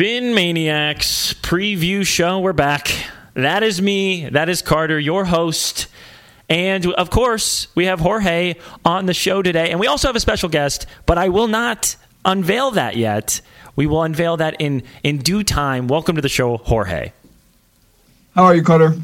PhinManiacs preview show. We're back. That is me. That is Carter, your host. And of course, we have Jorge on the show today. And we also have a special guest, but I will not unveil that yet. We will unveil that in, in due time. Welcome to the show, Jorge. How are you, Carter?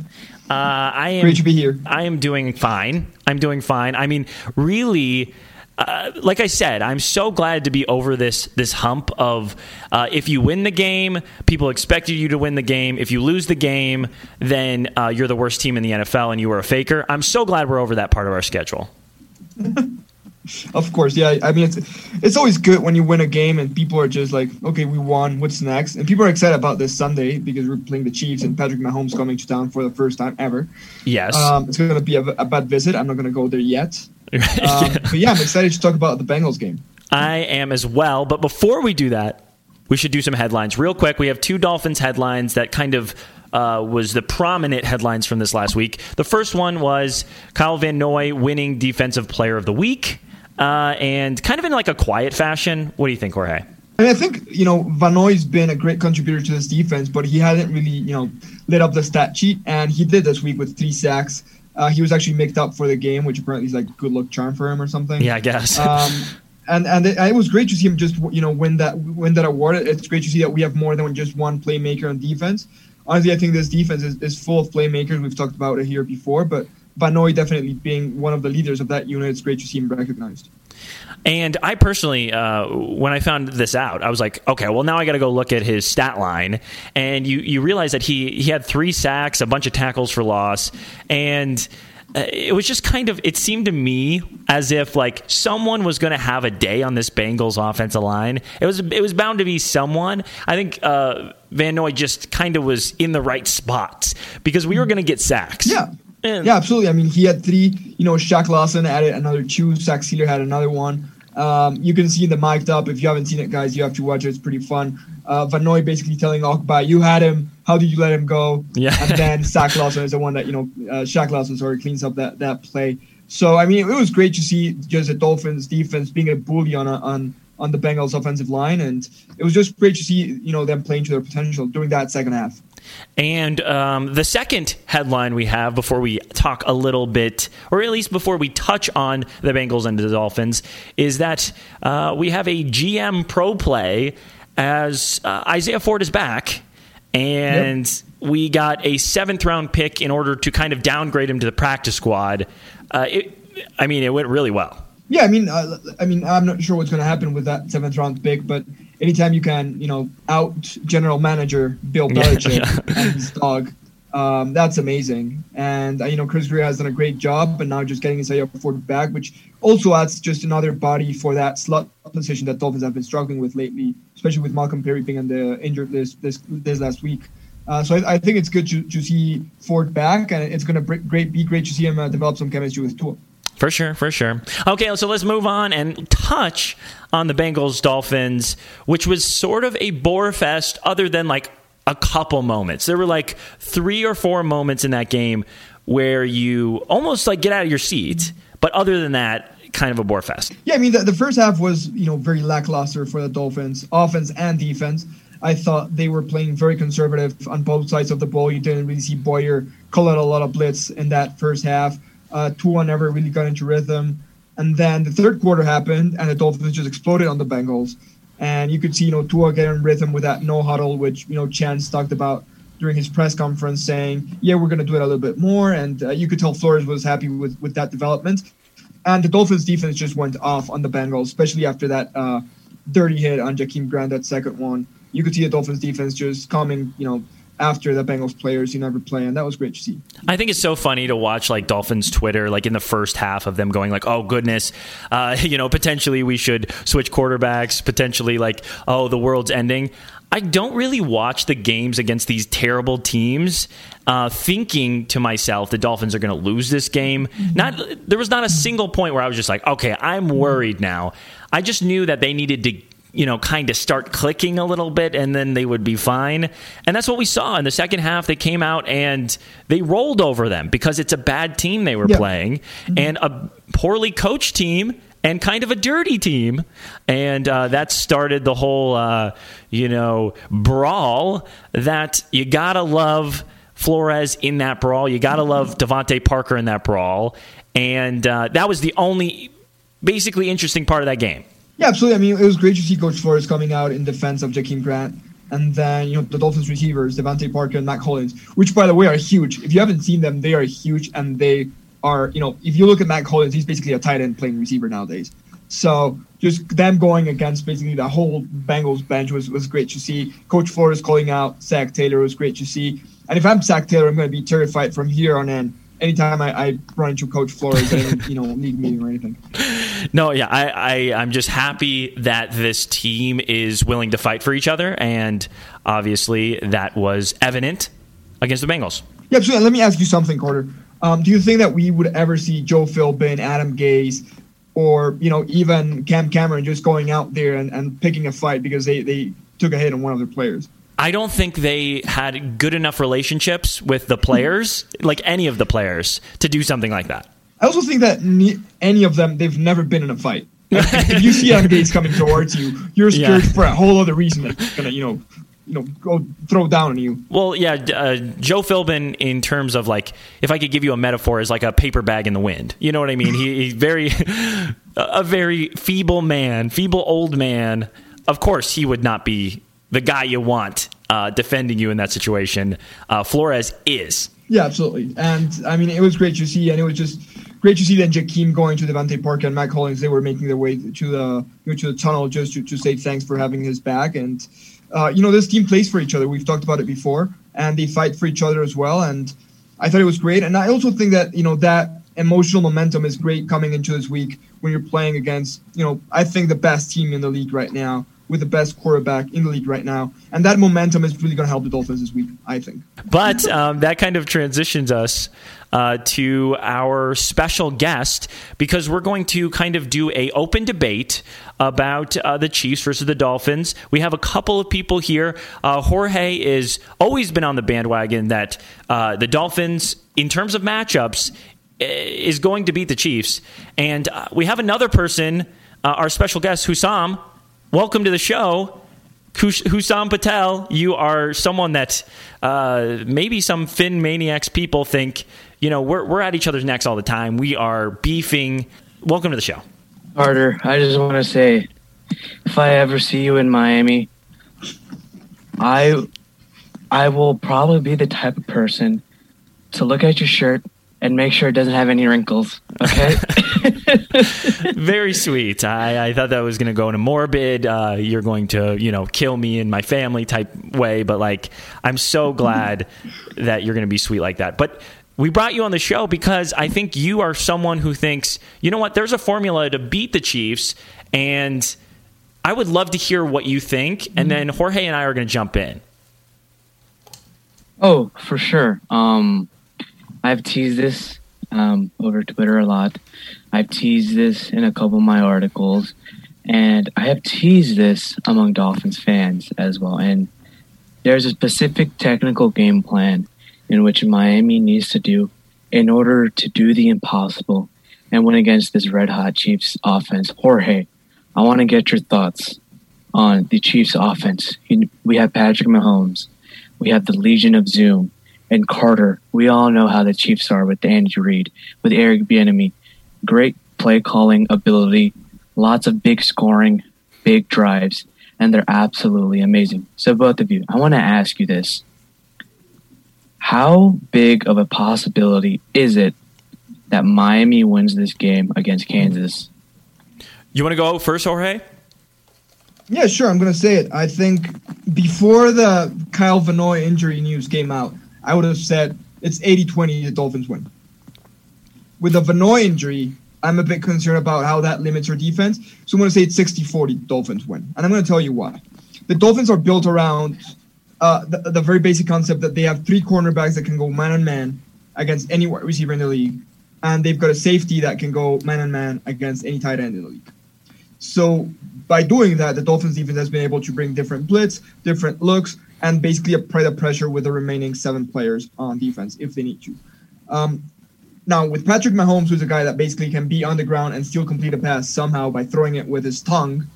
Uh, I am great to be here. I am doing fine. I'm doing fine. I mean, really, uh, like I said, I'm so glad to be over this this hump of uh, if you win the game, people expected you to win the game. If you lose the game, then uh, you're the worst team in the NFL and you were a faker. I'm so glad we're over that part of our schedule. of course, yeah. I mean, it's it's always good when you win a game and people are just like, okay, we won. What's next? And people are excited about this Sunday because we're playing the Chiefs and Patrick Mahomes coming to town for the first time ever. Yes, um, it's going to be a, a bad visit. I'm not going to go there yet. Um, but yeah, I'm excited to talk about the Bengals game. I am as well. But before we do that, we should do some headlines real quick. We have two Dolphins headlines that kind of uh, was the prominent headlines from this last week. The first one was Kyle Van Noy winning Defensive Player of the Week, uh, and kind of in like a quiet fashion. What do you think, Jorge? And I think you know Van Noy's been a great contributor to this defense, but he hasn't really you know lit up the stat sheet, and he did this week with three sacks. Uh, he was actually mixed up for the game, which apparently is like good luck charm for him or something. Yeah, I guess. um, and and it, it, was great to see him just you know win that win that award. It's great to see that we have more than just one playmaker on defense. Honestly, I think this defense is, is full of playmakers. We've talked about it here before, but Van Noy definitely being one of the leaders of that unit, it's great to see him recognized. And I personally, uh, when I found this out, I was like, okay, well now I got to go look at his stat line, and you you realize that he he had three sacks, a bunch of tackles for loss, and uh, it was just kind of it seemed to me as if like someone was going to have a day on this Bengals offensive line. It was it was bound to be someone. I think uh, Van Noy just kind of was in the right spots because we were going to get sacks. Yeah. And yeah, absolutely. I mean, he had three. You know, Shaq Lawson added another two. Zach Sieler had another one. Um, you can see the mic'd up. If you haven't seen it, guys, you have to watch it. It's pretty fun. Uh, Van Noy basically telling Ogbah, "You had him. How did you let him go?" Yeah. and then Zach Lawson is the one that you know, uh, Shaq Lawson sorry cleans up that that play. So I mean, it was great to see just the Dolphins defense being a bully on a, on on the Bengals offensive line, and it was just great to see you know them playing to their potential during that second half. And um, the second headline we have before we talk a little bit, or at least before we touch on the Bengals and the Dolphins, is that uh, we have a GM pro play as uh, Isaiah Ford is back. And yep. we got a seventh round pick in order to kind of downgrade him to the practice squad. Uh, it, I mean, it went really well. Yeah, I mean, uh, I mean, I'm not sure what's going to happen with that seventh round pick, but anytime you can, you know, out general manager Bill Belichick yeah. and his dog, um, that's amazing. And uh, you know, Chris Grier has done a great job, but now just getting Isaiah Ford back, which also adds just another body for that slot position that Dolphins have been struggling with lately, especially with Malcolm Perry being on the injured list this this last week. Uh, so I, I, think it's good to, to see Ford back, and it's going to great be great to see him uh, develop some chemistry with Tua. For sure, for sure. Okay, so let's move on and touch on the Bengals Dolphins, which was sort of a bore fest, other than like a couple moments. There were like three or four moments in that game where you almost like get out of your seat, but other than that, kind of a bore fest. Yeah, I mean the, the first half was you know very lackluster for the Dolphins, offense and defense. I thought they were playing very conservative on both sides of the ball. You didn't really see Boyer call out a lot of blitz in that first half. Uh, Tua never really got into rhythm. And then the third quarter happened, and the Dolphins just exploded on the Bengals. And you could see, you know, Tua getting rhythm with that no huddle, which, you know, Chance talked about during his press conference saying, yeah, we're going to do it a little bit more. And uh, you could tell Flores was happy with, with that development. And the Dolphins defense just went off on the Bengals, especially after that uh, dirty hit on Jakeem Grant, that second one. You could see the Dolphins defense just coming, you know, after the Bengals players you never play, and that was great to see. I think it's so funny to watch like Dolphins Twitter, like in the first half of them going like, "Oh goodness, uh, you know, potentially we should switch quarterbacks. Potentially, like, oh, the world's ending." I don't really watch the games against these terrible teams, uh, thinking to myself the Dolphins are going to lose this game. Mm-hmm. Not there was not a single point where I was just like, okay, I'm worried now. I just knew that they needed to you know, kind of start clicking a little bit and then they would be fine. And that's what we saw in the second half. They came out and they rolled over them because it's a bad team they were playing mm-hmm. and a poorly coached team and kind of a dirty team. And uh, that started the whole, uh, you know, brawl that you got to love Flores in that brawl. You got to love DeVante Parker in that brawl. And uh, that was the only basically interesting part of that game. Yeah, absolutely. I mean, it was great to see Coach Flores coming out in defense of Jakeem Grant. And then, you know, the Dolphins receivers, DeVante Parker and Mack Hollins, which, by the way, are huge. If you haven't seen them, they are huge. And they are, you know, if you look at Mack Hollins, he's basically a tight end playing receiver nowadays. So just them going against basically the whole Bengals bench was, was great to see. Coach Flores calling out Zac Taylor was great to see. And if I'm Zac Taylor, I'm going to be terrified from here on in anytime I, I run into Coach Flores and you know need me or anything. No, yeah, I, I I'm just happy that this team is willing to fight for each other, and obviously that was evident against the Bengals. Yeah, so let me ask you something, Carter. Um, do you think that we would ever see Joe Philbin, Adam Gase, or you know even Cam Cameron just going out there and, and picking a fight because they, they took a hit on one of their players? I don't think they had good enough relationships with the players, like any of the players, to do something like that. I also think that ne- any of them, they've never been in a fight. if you see Gase coming towards you, you're scared yeah. for a whole other reason that's gonna, you know, you know, go throw down on you. Well, yeah, uh, Joe Philbin, in terms of like, if I could give you a metaphor, is like a paper bag in the wind. You know what I mean? he, he's very, a very feeble man, feeble old man. Of course, he would not be the guy you want uh, defending you in that situation. Uh, Flores is. Yeah, absolutely. And I mean, it was great to see, and it was just great to see then Jakeem going to DeVante Parker and Mack Hollins. They were making their way to the you know, to the tunnel just to, to say thanks for having his back. And uh, you know, this team plays for each other. We've talked about it before, and they fight for each other as well. And I thought it was great. And I also think that you know that emotional momentum is great coming into this week when you're playing against you know I think the best team in the league right now with the best quarterback in the league right now. And that momentum is really going to help the Dolphins this week, I think. But um, that kind of transitions us uh, to our special guest because we're going to kind of do a open debate about uh, the Chiefs versus the Dolphins. We have a couple of people here. Uh, Jorge is always been on the bandwagon that uh, the Dolphins, in terms of matchups, is going to beat the Chiefs. And uh, we have another person, uh, our special guest, Hussam, welcome to the show. Hussam Patel, you are someone that uh, maybe some PhinManiacs people think, you know, we're, we're at each other's necks all the time. We are beefing. Welcome to the show. Carter, I just want to say if I ever see you in Miami, I I will probably be the type of person to look at your shirt and make sure it doesn't have any wrinkles. Okay. Very sweet. I, I thought that was going to go in a morbid, uh, you're going to, you know, kill me and my family type way. But like, I'm so glad that you're going to be sweet like that. But we brought you on the show because I think you are someone who thinks, you know what, there's a formula to beat the Chiefs. And I would love to hear what you think. And then Jorge and I are going to jump in. Oh, for sure. Um, I've teased this um, over Twitter a lot. I've teased this in a couple of my articles, and I have teased this among Dolphins fans as well. And there's a specific technical game plan in which Miami needs to do in order to do the impossible and win against this red hot Chiefs offense. Jorge, I want to get your thoughts on the Chiefs offense. We have Patrick Mahomes, we have the Legion of Zoom, and Carter. We all know how the Chiefs are with Andy Reid, with Eric Bieniemy. Great play calling ability, lots of big scoring, big drives, and they're absolutely amazing. So both of you, I want to ask you this. How big of a possibility is it that Miami wins this game against Kansas? You want to go first, Jorge? Yeah, sure. I'm going to say it. I think before the Kyle Van Noy injury news came out, I would have said it's 80-20 the Dolphins win. With the Van Noy injury, I'm a bit concerned about how that limits our defense. So I'm going to say it's 60-40 Dolphins win. And I'm going to tell you why. The Dolphins are built around uh, the, the very basic concept that they have three cornerbacks that can go man on man against any receiver in the league, and they've got a safety that can go man on man against any tight end in the league. So by doing that, the Dolphins defense has been able to bring different blitz, different looks, and basically apply the pressure with the remaining seven players on defense if they need to. Um, Now, with Patrick Mahomes, who's a guy that basically can be on the ground and still complete a pass somehow by throwing it with his tongue,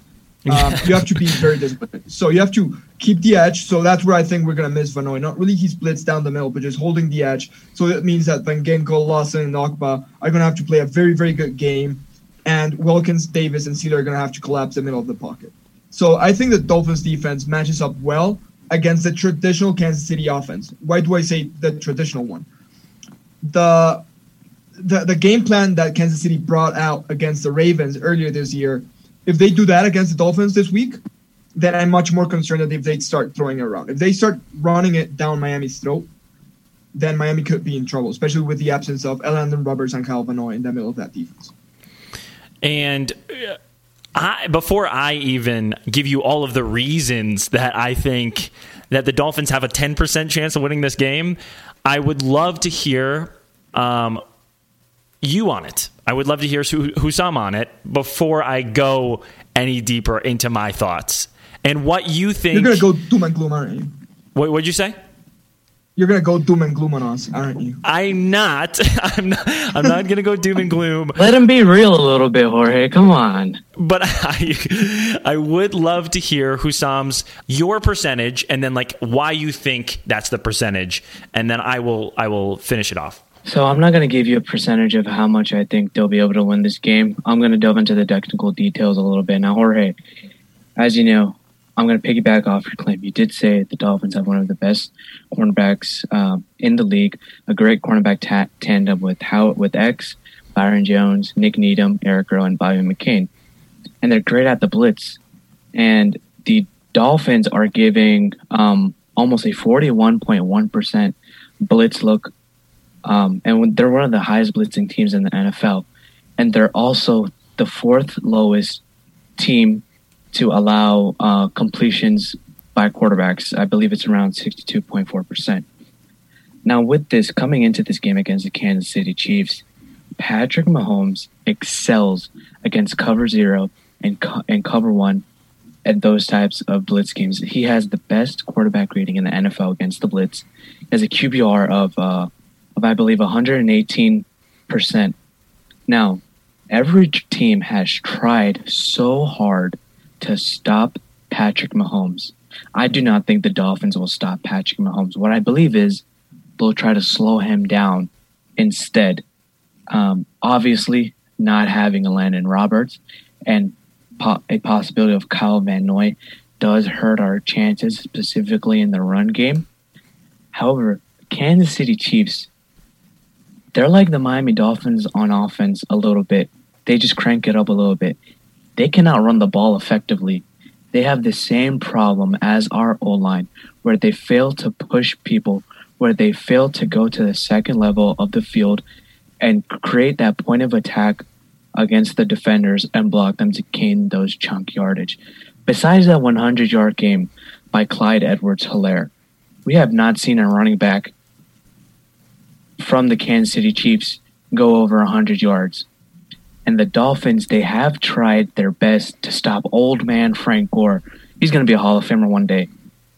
um, you have to be very disciplined. So you have to keep the edge. So that's where I think we're going to miss Van Noy. Not really he splits down the middle, but just holding the edge. So that means that Van Ginkel, Lawson, and Ogbah are going to have to play a very, very good game. And Wilkins, Davis, and Sieler are going to have to collapse the middle of the pocket. So I think the Dolphins defense matches up well against the traditional Kansas City offense. Why do I say the traditional one? The the, the game plan that Kansas City brought out against the Ravens earlier this year, if they do that against the Dolphins this week, then I'm much more concerned that if they start throwing it around. If they start running it down Miami's throat, then Miami could be in trouble, especially with the absence of Elandon Roberts and Calvin in the middle of that defense. And uh, I, before I even give you all of the reasons that I think that the Dolphins have a 10% chance of winning this game, I would love to hear um, you on it. I would love to hear Hussam on it before I go any deeper into my thoughts and what you think. You're going to go doom and gloom, aren't you? What would you say? You're gonna go doom and gloom on us, aren't you? I'm not. I'm not. I'm not gonna go doom and gloom. Let him be real a little bit, Jorge. Come on. But I, I would love to hear Hussam's your percentage, and then like why you think that's the percentage, and then I will I will finish it off. So I'm not going to give you a percentage of how much I think they'll be able to win this game. I'm going to delve into the technical details a little bit. Now, Jorge, as you know, I'm going to piggyback off your claim. You did say the Dolphins have one of the best cornerbacks um, in the league, a great cornerback ta- tandem with how with X, Byron Jones, Nick Needham, Eric Rowe, and Bobby McCain, and they're great at the blitz. And the Dolphins are giving um, almost a 41.1 percent blitz look, um, and they're one of the highest blitzing teams in the NFL, and they're also the fourth lowest team to allow uh, completions by quarterbacks. I believe it's around 62.4%. Now, with this coming into this game against the Kansas City Chiefs, Patrick Mahomes excels against cover zero and, co- and cover one and those types of blitz games. He has the best quarterback rating in the NFL against the blitz. He has a QBR of, uh, of I believe, 118%. Now, every team has tried so hard to stop Patrick Mahomes. I do not think the Dolphins will stop Patrick Mahomes. What I believe is they'll try to slow him down instead. Um, obviously, not having a Elandon Roberts and po- a possibility of Kyle Van Noy does hurt our chances, specifically in the run game. However, Kansas City Chiefs, they're like the Miami Dolphins on offense a little bit. They just crank it up a little bit they cannot run the ball effectively. They have the same problem as our O line, where they fail to push people, where they fail to go to the second level of the field and create that point of attack against the defenders and block them to gain those chunk yardage. Besides that 100 yard game by Clyde Edwards Helaire, we have not seen a running back from the Kansas City Chiefs go over 100 yards and the Dolphins, they have tried their best to stop old man Frank Gore. He's going to be a Hall of Famer one day.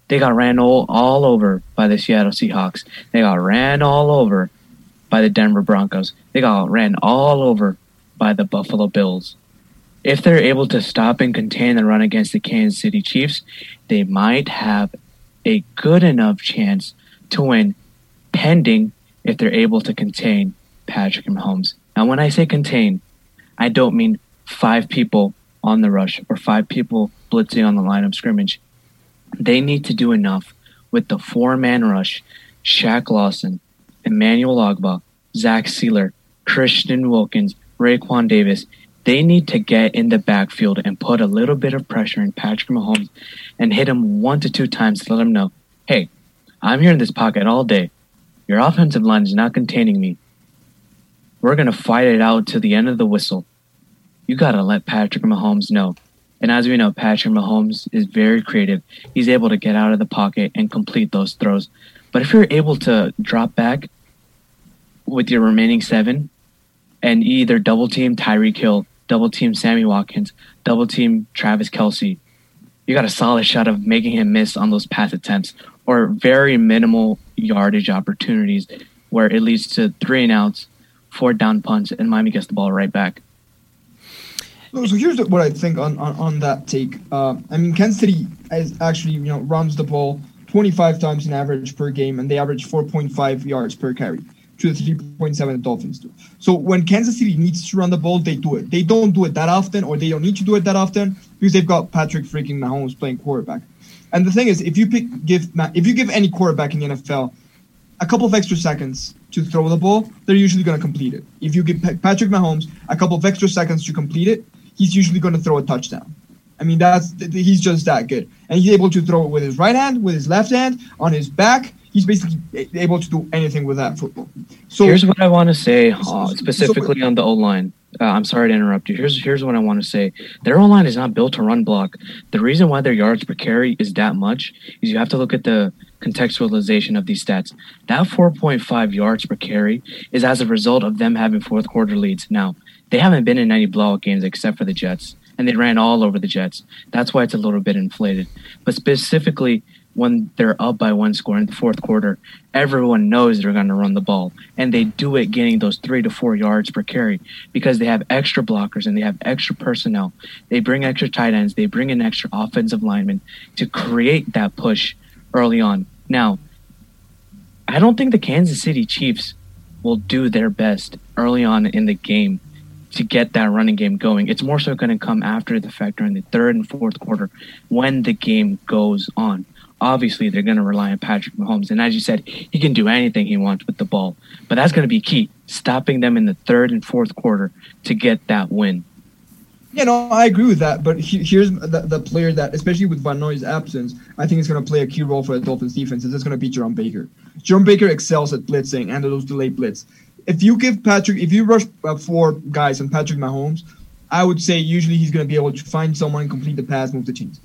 They got ran all, all over by the Seattle Seahawks. They got ran all over by the Denver Broncos. They got ran all over by the Buffalo Bills. If they're able to stop and contain the run against the Kansas City Chiefs, they might have a good enough chance to win, pending if they're able to contain Patrick Mahomes. Now, when I say contain, I don't mean five people on the rush or five people blitzing on the line of scrimmage. They need to do enough with the four man rush Shaq Lawson, Emmanuel Ogbah, Zach Sieler, Christian Wilkins, Raekwon Davis. They need to get in the backfield and put a little bit of pressure in Patrick Mahomes and hit him one to two times to let him know, hey, I'm here in this pocket all day. Your offensive line is not containing me. We're going to fight it out to the end of the whistle. You got to let Patrick Mahomes know. And as we know, Patrick Mahomes is very creative. He's able to get out of the pocket and complete those throws. But if you're able to drop back with your remaining seven and either double team Tyreek Hill, double team Sammy Watkins, double team Travis Kelce, you got a solid shot of making him miss on those pass attempts or very minimal yardage opportunities where it leads to three and outs four down punts, and Miami gets the ball right back. So here's what I think on, on, on that take. Uh, I mean, Kansas City is actually you know runs the ball 25 times in average per game, and they average 4.5 yards per carry to the 3.7 the Dolphins do. So when Kansas City needs to run the ball, they do it. They don't do it that often, or they don't need to do it that often because they've got Patrick freaking Mahomes playing quarterback. And the thing is, if you pick give if you give any quarterback in the NFL a couple of extra seconds to throw the ball, they're usually going to complete it. If you give Patrick Mahomes a couple of extra seconds to complete it, he's usually going to throw a touchdown. I mean, that's he's just that good, and he's able to throw it with his right hand, with his left hand, on his back. He's basically able to do anything with that football. So here's what I want to say uh, specifically so, on the O line. Uh, I'm sorry to interrupt you. Here's here's what I want to say. Their O line is not built to run block. The reason why their yards per carry is that much is you have to look at the contextualization of these stats. That 4.5 yards per carry is as a result of them having fourth quarter leads. Now, they haven't been in any blowout games except for the Jets, and they ran all over the Jets. That's why it's a little bit inflated. But specifically, when they're up by one score in the fourth quarter, everyone knows they're going to run the ball. And they do it getting those three to four yards per carry because they have extra blockers and they have extra personnel. They bring extra tight ends, they bring in extra offensive linemen to create that push early on. Now, I don't think the Kansas City Chiefs will do their best early on in the game to get that running game going. It's more so going to come after the fact during the third and fourth quarter when the game goes on. Obviously, they're going to rely on Patrick Mahomes. And as you said, he can do anything he wants with the ball. But that's going to be key, stopping them in the third and fourth quarter to get that win. Yeah, no, I agree with that. But he, here's the, the, player that, especially with Van Noy's absence, I think is going to play a key role for the Dolphins defense. Is going to be Jerome Baker. Jerome Baker excels at blitzing and those delayed blitz if you give Patrick, if you rush uh, four guys on Patrick Mahomes, I would say usually he's going to be able to find someone complete the pass, move the chains.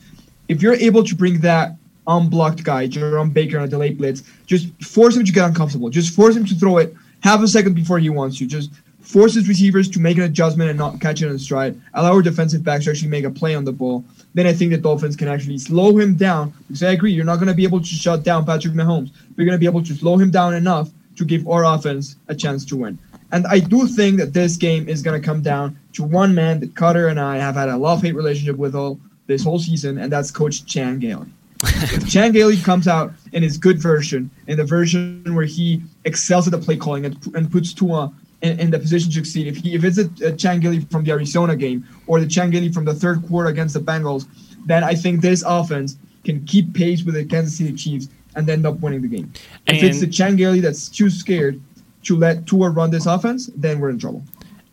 If you're able to bring that unblocked guy, Jerome Baker, on a delayed blitz, just force him to get uncomfortable. Just force him to throw it half a second before he wants to. Just force his receivers to make an adjustment and not catch it in stride. Allow our defensive backs to actually make a play on the ball. Then I think the Dolphins can actually slow him down. Because I agree, you're not going to be able to shut down Patrick Mahomes. You're going to be able to slow him down enough to give our offense a chance to win. And I do think that this game is going to come down to one man that Carter and I have had a love hate relationship with all this whole season, and that's Coach Chan Gailey. if Chan Gailey comes out in his good version, in the version where he excels at the play calling and, and puts Tua in, in, the position to succeed, if he if it's a, a Chan Gailey from the Arizona game or the Chan Gailey from the third quarter against the Bengals, then I think this offense can keep pace with the Kansas City Chiefs and end up winning the game. If it's the Chan Gailey that's too scared to let Tua run this offense, then we're in trouble.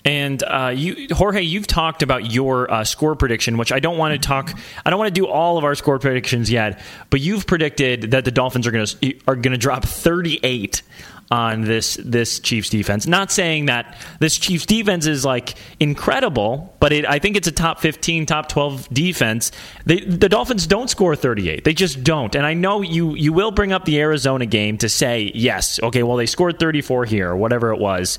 And uh, you, Jorge, you've talked about your uh, score prediction, which I don't want to talk. I don't want to do all of our score predictions yet, but you've predicted that the Dolphins are going to are going to drop 38 on this this Chiefs defense. Not saying that this Chiefs defense is like incredible, but it, I think it's a top 15, top 12 defense. They, the Dolphins don't score 38. They just don't. And I know you you will bring up the Arizona game to say, yes, okay, well they scored 34 here or whatever it was.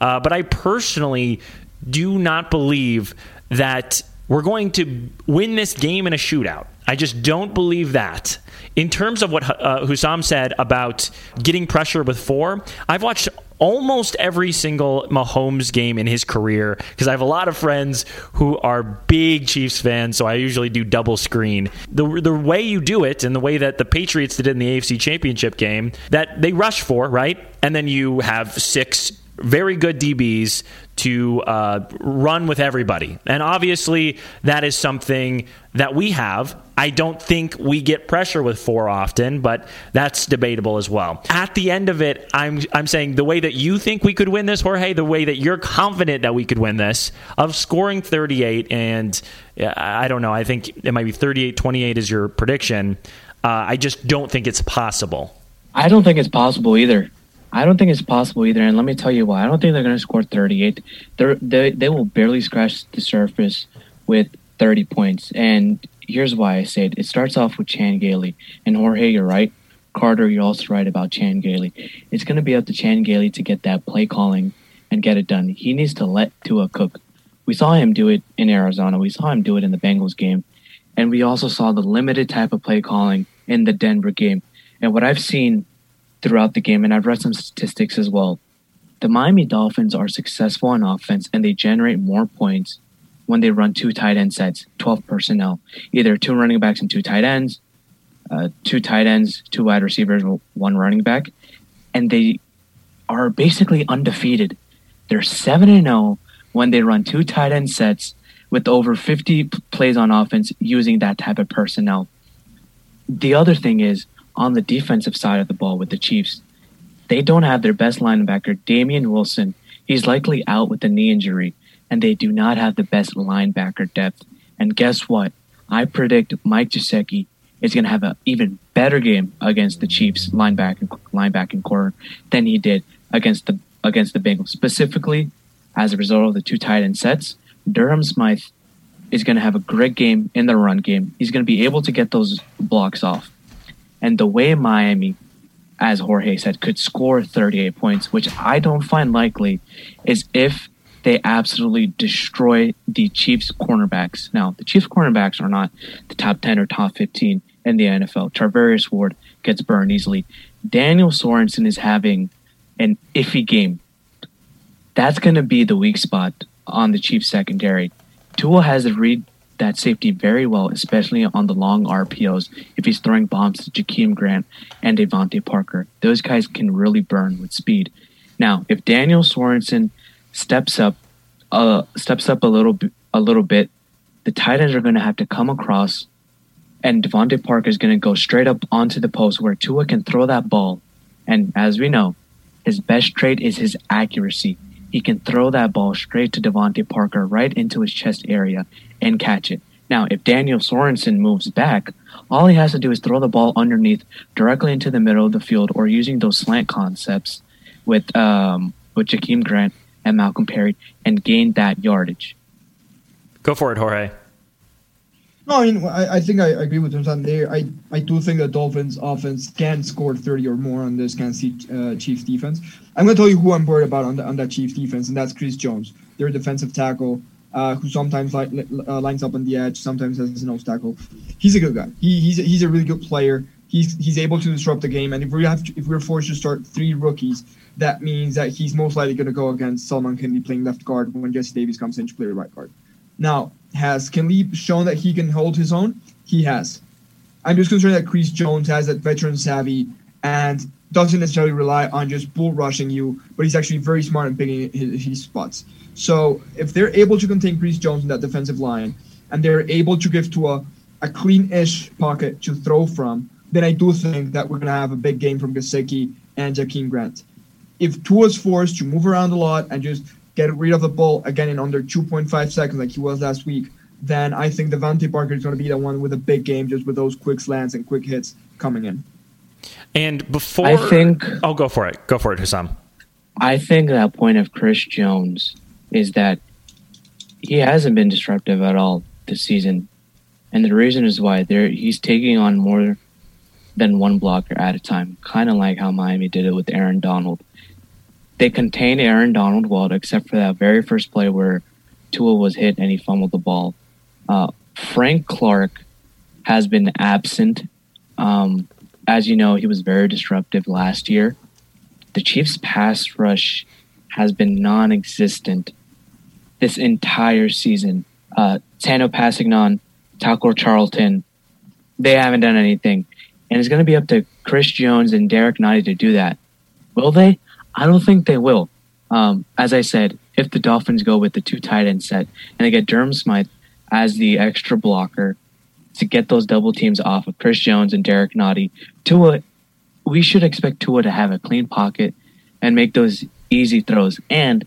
Uh, but I personally do not believe that we're going to win this game in a shootout. I just don't believe that. In terms of what uh, Hussam said about getting pressure with four, I've watched almost every single Mahomes game in his career because I have a lot of friends who are big Chiefs fans, so I usually do double screen. The the way you do it and the way that the Patriots did in the AFC Championship game, that they rush for, right? And then you have six very good DBs to uh, run with everybody. And obviously, that is something that we have. I don't think we get pressure with four often, but that's debatable as well. At the end of it, I'm, I'm saying the way that you think we could win this, Jorge, the way that you're confident that we could win this, of scoring 38, and I don't know, I think it might be 38 28 is your prediction. Uh, I just don't think it's possible. I don't think it's possible either. I don't think it's possible either, and let me tell you why. I don't think they're going to score 38. They're, they they will barely scratch the surface with 30 points, and here's why I say it. It starts off with Chan Gailey, and Jorge, you're right. Carter, you're also right about Chan Gailey. It's going to be up to Chan Gailey to get that play calling and get it done. He needs to let Tua cook. We saw him do it in Arizona. We saw him do it in the Bengals game, and we also saw the limited type of play calling in the Denver game. And what I've seen throughout the game, and I've read some statistics as well. the Miami Dolphins are successful on offense and they generate more points when they run two tight end sets, 12 personnel, either two running backs and two tight ends, uh, two tight ends, two wide receivers, one running back. And they are basically undefeated. They're 7 0 when they run two tight end sets with over 50 plays on offense using that type of personnel. The other thing is on the defensive side of the ball with the Chiefs, they don't have their best linebacker, Damien Wilson. He's likely out with a knee injury, and they do not have the best linebacker depth. And guess what? I predict Mike Gesicki is going to have an even better game against the Chiefs linebacking linebacking core than he did against the against the Bengals. Specifically, as a result of the two tight end sets, Durham Smythe is going to have a great game in the run game. He's going to be able to get those blocks off. And the way Miami, as Jorge said, could score 38 points, which I don't find likely, is if they absolutely destroy the Chiefs cornerbacks. Now, the Chiefs cornerbacks are not the top 10 or top 15 in the NFL. Charvarius Ward gets burned easily. Daniel Sorensen is having an iffy game. That's going to be the weak spot on the Chiefs secondary. Tua has a read that safety very well, especially on the long RPOs. If he's throwing bombs to Jakeem Grant and DeVante Parker, those guys can really burn with speed. Now, if Daniel Sorensen steps up, uh, steps up a little, a little bit, the tight ends are going to have to come across, and DeVante Parker is going to go straight up onto the post where Tua can throw that ball. And as we know, his best trait is his accuracy. He can throw that ball straight to DeVante Parker right into his chest area and catch it. Now, if Daniel Sorensen moves back, all he has to do is throw the ball underneath directly into the middle of the field or using those slant concepts with um, with Jakeem Grant and Malcolm Perry and gain that yardage. Go for it, Jorge. No, I mean, I, I think I agree with him there. I, I do think the Dolphins offense can score 30 or more on this Kansas City uh, Chiefs defense. I'm going to tell you who I'm worried about on, the, on that Chiefs defense, and that's Chris Jones, their defensive tackle, uh, who sometimes li- uh, lines up on the edge, sometimes has a nose tackle. He's a good guy. He, he's, a, he's a really good player. He's, he's able to disrupt the game, and if we have to, if we're forced to start three rookies, that means that he's most likely going to go against Solomon Kindley playing left guard when Jesse Davis comes in to play right guard. Now, has Kindley shown that he can hold his own? He has. I'm just concerned that Chris Jones has that veteran savvy and doesn't necessarily rely on just bull rushing you, but he's actually very smart in picking his, his spots. So if they're able to contain Chris Jones in that defensive line, and they're able to give to a, a clean-ish pocket to throw from, then I do think that we're going to have a big game from Gesicki and Jakeem Grant. If Tua's forced to move around a lot and just get rid of the ball again in under 2.5 seconds like he was last week, then I think DeVante Parker is going to be the one with a big game just with those quick slants and quick hits coming in. And before I think Oh go for it. Go for it, Hussam. I think that point of Chris Jones is that he hasn't been disruptive at all this season. And the reason is why there he's taking on more than one blocker at a time, kind of like how Miami did it with Aaron Donald they contained Aaron Donald well, except for that very first play where Tua was hit and he fumbled the ball. Uh, Frank Clark has been absent. Um, as you know, he was very disruptive last year. The Chiefs' pass rush has been non existent this entire season. Uh, Tanoh Kpassagnon, Taco Charlton, they haven't done anything. And it's going to be up to Chris Jones and Derrick Nnadi to do that. Will they? I don't think they will. Um, as I said, if the Dolphins go with the two tight end set and they get Durham Smythe as the extra blocker to get those double teams off of Chris Jones and Derrick Nnadi, Tua, we should expect Tua to have a clean pocket and make those easy throws. And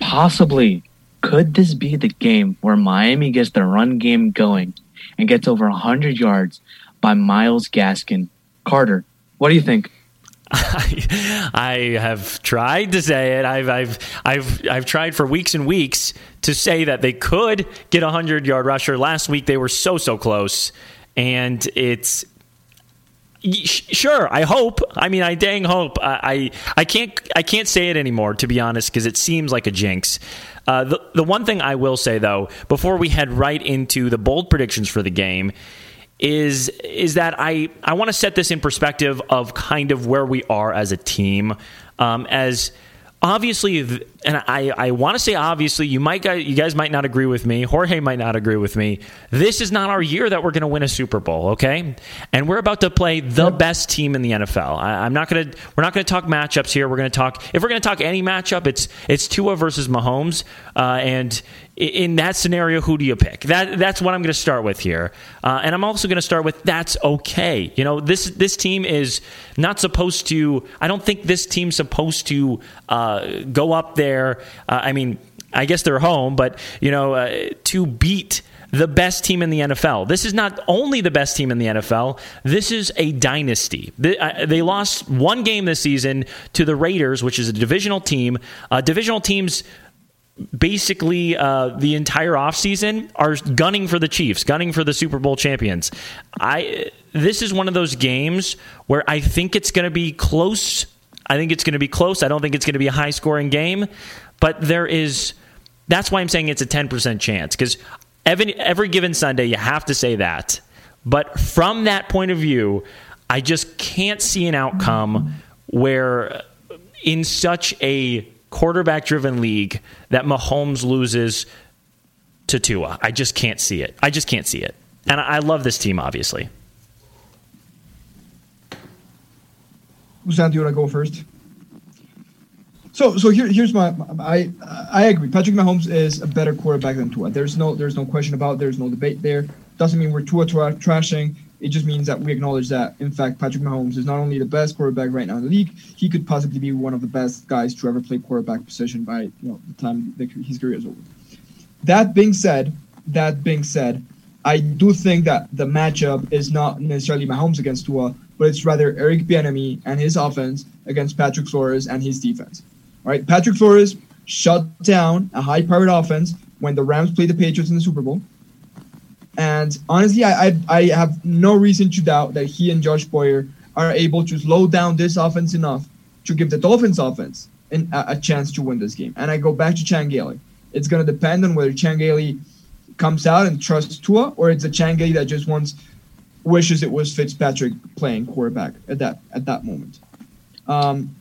possibly, could this be the game where Miami gets the run game going and gets over 100 yards by Myles Gaskin? Carter, what do you think? I, I have tried to say it. I've, I've, I've, I've tried for weeks and weeks to say that they could get a hundred yard rusher. Last week they were so so close, and it's sure. I hope. I mean, I dang hope. I, I, I can't, I can't say it anymore to be honest, because it seems like a jinx. Uh, the the one thing I will say though, before we head right into the bold predictions for the game is is that I I want to set this in perspective of kind of where we are as a team. Um, as obviously, and I, I want to say obviously, you might you guys might not agree with me. Jorge might not agree with me. This is not our year that we're going to win a Super Bowl, okay? And we're about to play the best team in the NFL. I, am not going to. We're not going to talk matchups here. We're going to talk. If we're going to talk any matchup, it's it's Tua versus Mahomes, uh, and in that scenario, who do you pick? That that's what I'm going to start with here, uh, and I'm also going to start with that's okay. You know, this this team is not supposed to. I don't think this team's supposed to uh, go up there. Uh, I mean, I guess they're home, but you know, uh, to beat the best team in the NFL. This is not only the best team in the NFL, this is a dynasty. They, uh, they lost one game this season to the Raiders, which is a divisional team. Uh, divisional teams basically uh, the entire offseason are gunning for the Chiefs, gunning for the Super Bowl champions. I this is one of those games where I think it's going to be close. I think it's going to be close. I don't think it's going to be a high scoring game, but there is that's why I'm saying it's a 10% chance cuz every, every given Sunday you have to say that. But from that point of view, I just can't see an outcome where in such a quarterback driven league that Mahomes loses to Tua. I just can't see it. I just can't see it. And I love this team, obviously. Hussam, do you want to go first? So, so here, here's my, I, I agree. Patrick Mahomes is a better quarterback than Tua. There's no, there's no question about. There's no debate there. Doesn't mean we're Tua tra- trashing. It just means that we acknowledge that, in fact, Patrick Mahomes is not only the best quarterback right now in the league, he could possibly be one of the best guys to ever play quarterback position by you know the time his career is over. That being said, that being said, I do think that the matchup is not necessarily Mahomes against Tua, but it's rather Eric Bieniemy and his offense against Patrick Flores and his defense. All right, Patrick Flores shut down a high-powered offense when the Rams played the Patriots in the Super Bowl. And honestly, I, I, I have no reason to doubt that he and Josh Boyer are able to slow down this offense enough to give the Dolphins offense an, a, a, chance to win this game. And I go back to Chan Gailey. It's going to depend on whether Chan Gailey comes out and trusts Tua or it's a Chan Gailey that just wants wishes it was Fitzpatrick playing quarterback at that at that moment. Um,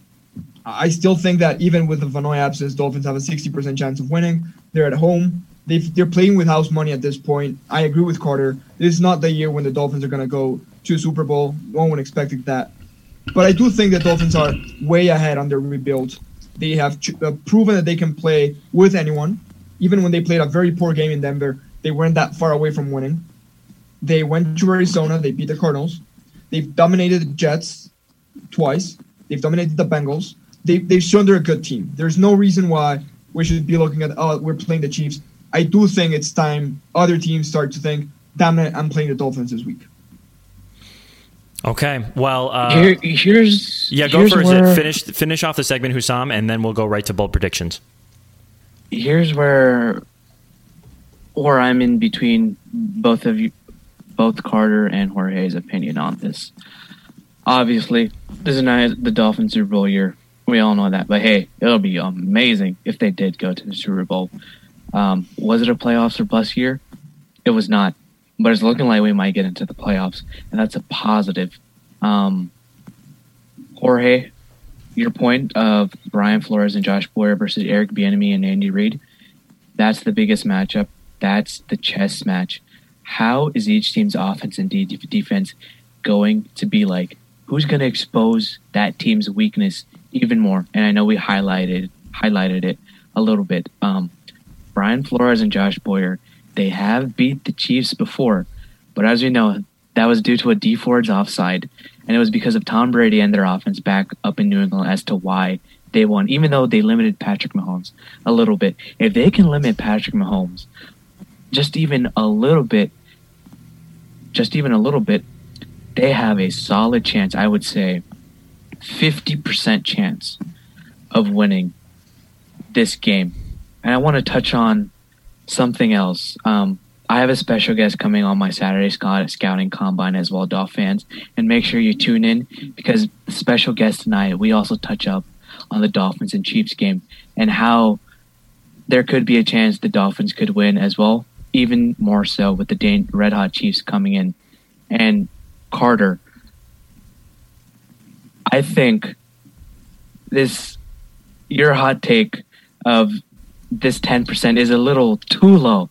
I still think that even with the Van Noy absence, Dolphins have a 60% chance of winning. They're at home they they're playing with house money at this point. I agree with Carter. This is not the year when the Dolphins are going to go to Super Bowl. No one expected that. But I do think the Dolphins are way ahead on their rebuild. They have ch- uh, proven that they can play with anyone. Even when they played a very poor game in Denver, they weren't that far away from winning. They went to Arizona. They beat the Cardinals. They've dominated the Jets twice. They've dominated the Bengals. They, they've shown they're a good team. There's no reason why we should be looking at, oh, we're playing the Chiefs. I do think it's time other teams start to think, damn it, I'm playing the Dolphins this week. Okay. Well, uh, Here, here's yeah. Go here's first. where, Finish finish off the segment, Hussam, and then we'll go right to bold predictions. Here's where, or I'm in between both of you, both Carter and Jorge's opinion on this. Obviously, this is not the Dolphins Super Bowl year. We all know that, but hey, it'll be amazing if they did go to the Super Bowl. Um, was it a playoffs or bust year? It was not, but it's looking like we might get into the playoffs, and that's a positive. Um, Jorge, your point of Brian Flores and Josh Boyer versus Eric Bieniemy and Andy Reid, that's the biggest matchup. That's the chess match. How is each team's offense and defense going to be like? Who's going to expose that team's weakness even more? And I know we highlighted highlighted it a little bit. Um, Brian Flores and Josh Boyer, they have beat the Chiefs before, but as we know, that was due to a Dee Ford's offside, and it was because of Tom Brady and their offense back up in New England as to why they won, even though they limited Patrick Mahomes a little bit. If they can limit Patrick Mahomes just even a little bit, just even a little bit, they have a solid chance, I would say 50% chance of winning this game and I want to touch on something else. Um, I have a special guest coming on my Saturday Scouting Combine as well, Dolph fans, and make sure you tune in because special guest tonight, we also touch up on the Dolphins and Chiefs game and how there could be a chance the Dolphins could win as well, even more so with the Red Hot Chiefs coming in. And Carter, I think this your hot take of this 10% is a little too low.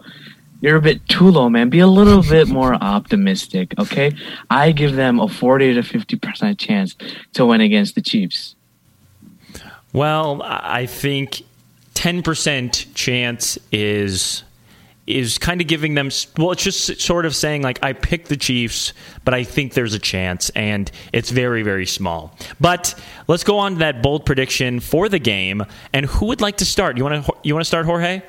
You're a bit too low, man. Be a little bit more optimistic, okay? I give them a 40 to 50% chance to win against the Chiefs. Well, I think 10% chance is is kind of giving them well it's just sort of saying like I picked the Chiefs but I think there's a chance and it's very very small. But let's go on to that bold prediction for the game and who would like to start? You want to you want to start Jorge?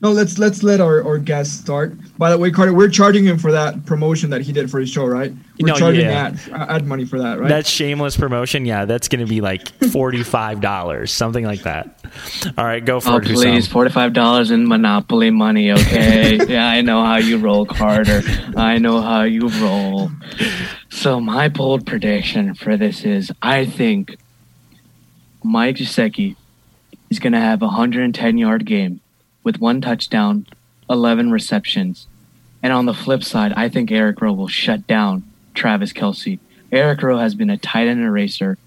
No, let's let's let our, our guest start. By the way, Carter, we're charging him for that promotion that he did for his show, right? We're No, charging yeah. ad, ad money for that, right? That's shameless promotion. Yeah, that's going to be like $45, something like that. All right, go for Oh, it. Please, forty-five dollars in Monopoly money, okay? yeah, I know how you roll, Carter. I know how you roll. So my bold prediction for this is: I think Mike Gesicki is going to have a hundred and ten yard game with one touchdown, eleven receptions, and on the flip side, I think Eric Rowe will shut down Travis Kelce. Eric Rowe has been a tight end eraser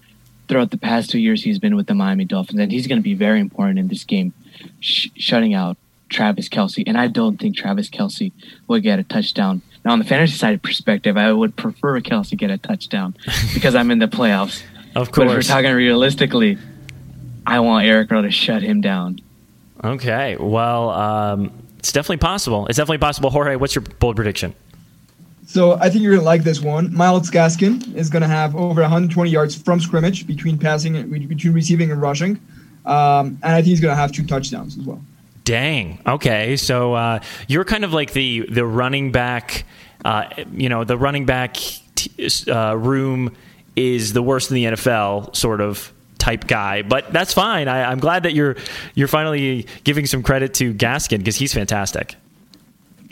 throughout the past two years he's been with the Miami Dolphins, and he's going to be very important in this game, sh- shutting out Travis Kelce. And I don't think Travis Kelce will get a touchdown. Now, on the fantasy side perspective, I would prefer Kelce get a touchdown because I'm in the playoffs. Of course. But if we're talking realistically, I want Eric Rowe to shut him down. Okay. Well, um, it's definitely possible. It's definitely possible. Jorge, what's your bold prediction? So I think you're gonna like this one. Myles Gaskin is gonna have over 120 yards from scrimmage between passing, and between receiving and rushing, um, and I think he's gonna have two touchdowns as well. Dang. Okay. So uh, you're kind of like the the running back. Uh, you know, the running back t- uh, room is the worst in the NFL, sort of type guy. But that's fine. I, I'm glad that you're you're finally giving some credit to Gaskin because he's fantastic.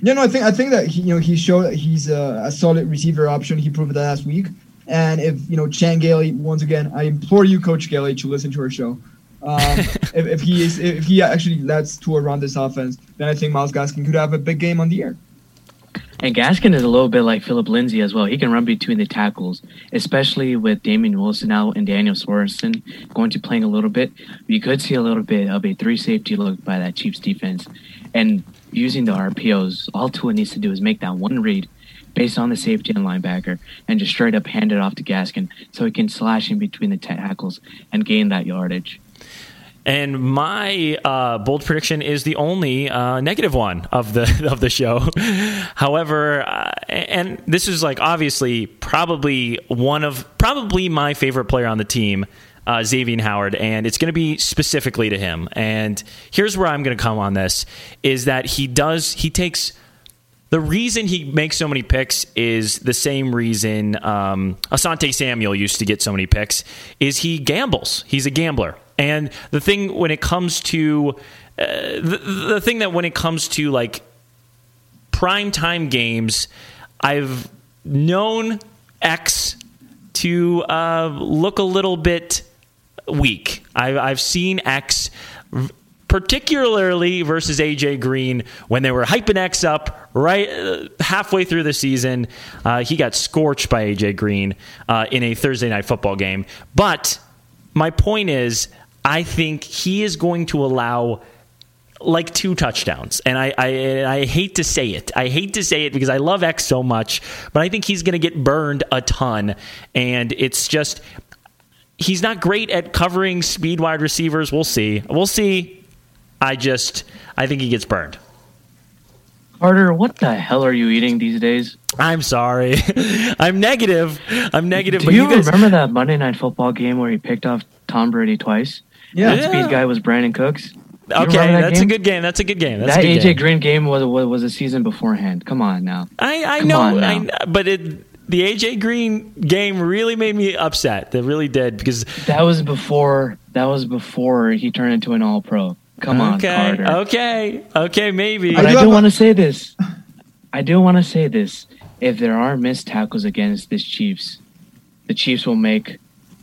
Yeah, no, I think I think that he, you know he showed that he's a, a solid receiver option. He proved that last week. And if you know Chan Gailey, once again, I implore you, Coach Gailey, to listen to our show. Um, if, if he is, if he actually lets Tua run this offense, then I think Myles Gaskin could have a big game on the air. And Gaskin is a little bit like Phillip Lindsay as well. He can run between the tackles, especially with Damien Wilson out and Daniel Sorensen going to playing a little bit. You could see a little bit of a three safety look by that Chiefs defense. And using the RPOs, all Tua needs to do is make that one read based on the safety and linebacker and just straight up hand it off to Gaskin so he can slash in between the tackles and gain that yardage. And my uh, bold prediction is the only uh, negative one of the of the show. However, uh, and this is like obviously probably one of probably my favorite player on the team, uh, Xavier Howard, and it's going to be specifically to him. And here's where I'm going to come on this: is that he does he takes the reason he makes so many picks is the same reason um, Asante Samuel used to get so many picks. Is he gambles? He's a gambler, and the thing when it comes to uh, the, the thing that when it comes to like prime time games, I've known X to uh, look a little bit weak. I've, I've seen X particularly versus AJ Green when they were hyping X up right uh, halfway through the season. Uh, he got scorched by AJ Green uh, in a Thursday night football game. But my point is, I think he is going to allow like two touchdowns. And I, I I hate to say it. I hate to say it because I love X so much, but I think he's going to get burned a ton. And it's just he's not great at covering speed wide receivers. We'll see. We'll see. I just I think he gets burned. Carter, what the hell are you eating these days? I'm sorry. I'm negative. I'm negative. Do but you, you guys, remember that Monday Night Football game where he picked off Tom Brady twice? Yeah. That speed guy was Brandin Cooks. You Okay, that that's game? a good game. That's a good game. That's that a good AJ game. Green game was, was was a season beforehand. Come on now. I I Come know, I, but it the AJ Green game really made me upset. That really did because That was before. That was before he turned into an All Pro. Come on, okay, Carter. okay, okay, maybe. But I I do do want to say this. I do want to say this. If there are missed tackles against this Chiefs, the Chiefs will make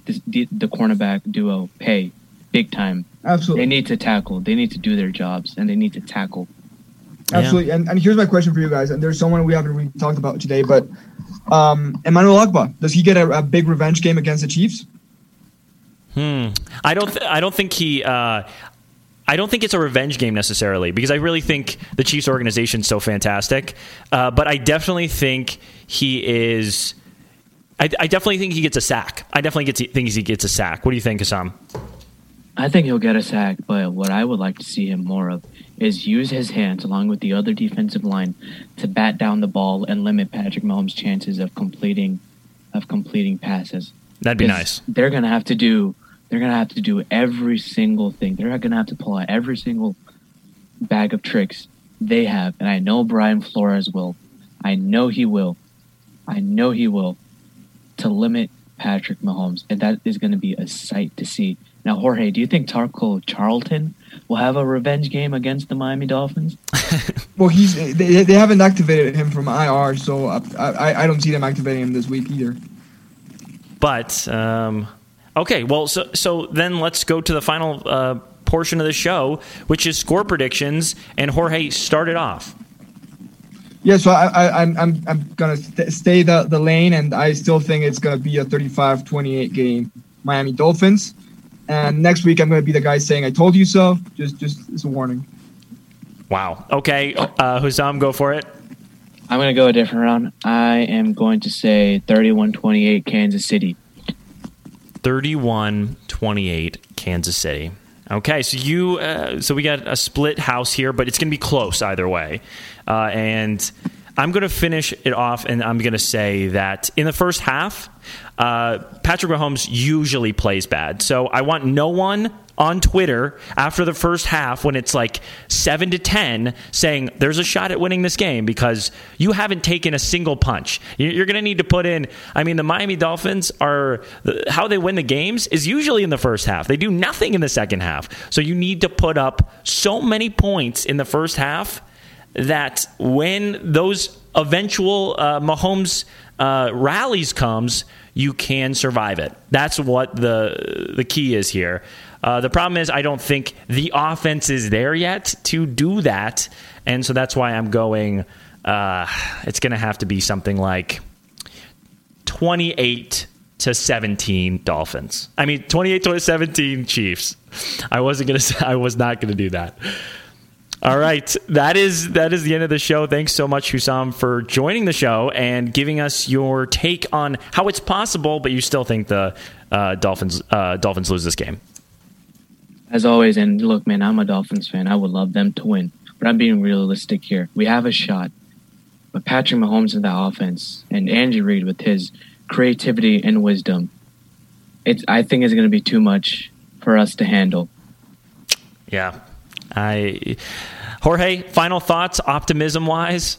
this, the, the cornerback duo pay big time. Absolutely. They need to tackle. They need to do their jobs, and they need to tackle. absolutely. And, and here's my question for you guys. And there's someone we haven't really talked about today, but um, Emmanuel Ogbah, does he get a, a big revenge game against the Chiefs? Hmm. I don't. Th- I don't think he. Uh, I don't think it's a revenge game necessarily because I really think the Chiefs organization is so fantastic. Uh, but I definitely think he is. I, I, definitely think he gets a sack. I definitely get think he gets a sack. What do you think, Hussam? I think he'll get a sack, but what I would like to see him more of is use his hands along with the other defensive line to bat down the ball and limit Patrick Mahomes' chances of completing of completing passes. That'd be nice. They're gonna have to do they're gonna have to do every single thing. They're gonna have to pull out every single bag of tricks they have, and I know Brian Flores will. I know he will. I know he will to limit Patrick Mahomes, and that is going to be a sight to see. Now, Jorge, do you think Taco Charlton will have a revenge game against the Miami Dolphins? well, he's they, they haven't activated him from IR, so I, I, I don't see them activating him this week either. But um, okay, well, so so then let's go to the final uh, portion of the show, which is score predictions. And Jorge started off. Yeah, so I, I, I'm I'm I'm gonna st- stay the, the lane, and I still think it's gonna be a 35-28 game, Miami Dolphins. And next week, I'm going to be the guy saying, I told you so. Just, just as a warning. Wow. Okay. Uh, Hussam, go for it. I'm going to go a different round. I am going to say 31 28 Kansas City. 31 28 Kansas City. Okay, so you, uh, so we got a split house here, but it's going to be close either way. Uh, and I'm going to finish it off, and I'm going to say that in the first half, uh, Patrick Mahomes usually plays bad. So I want no one on Twitter after the first half when it's like 7 to 10 saying there's a shot at winning this game because you haven't taken a single punch. You're going to need to put in I mean the Miami Dolphins are how they win the games is usually in the first half. They do nothing in the second half. So you need to put up so many points in the first half that when those eventual uh, Mahomes uh, rallies comes, you can survive it. That's what the the key is here. Uh, the problem is, I don't think the offense is there yet to do that, and so that's why I'm going. Uh, it's going to have to be something like twenty-eight to 17 Dolphins. I mean 28 to 17 Chiefs. I wasn't going to I was not going to do that. All right, that is that is the end of the show. Thanks so much, Hussam, for joining the show and giving us your take on how it's possible, but you still think the uh, Dolphins uh, Dolphins lose this game. As always, and look, man, I'm a Dolphins fan. I would love them to win, but I'm being realistic here. We have a shot, but Patrick Mahomes in the offense and Andy Reid with his creativity and wisdom, it's I think is going to be too much for us to handle. Yeah, I Jorge, final thoughts, optimism wise.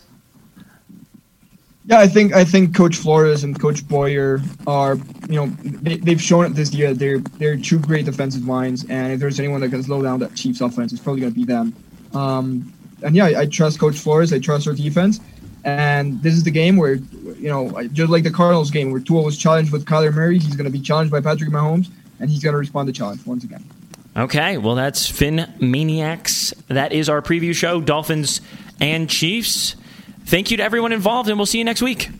Yeah, I think I think Coach Flores and Coach Boyer are you know they, have shown it this year. They're they're two great defensive minds, and if there's anyone that can slow down that Chiefs offense, it's probably going to be them. Um, and yeah, I, I trust Coach Flores. I trust our defense. And this is the game where, you know, just like the Cardinals game where Tua was challenged with Kyler Murray, he's going to be challenged by Patrick Mahomes, and he's going to respond to challenge once again. Okay, well, that's PhinManiacs. That is our preview show, Dolphins and Chiefs. Thank you to everyone involved, and we'll see you next week.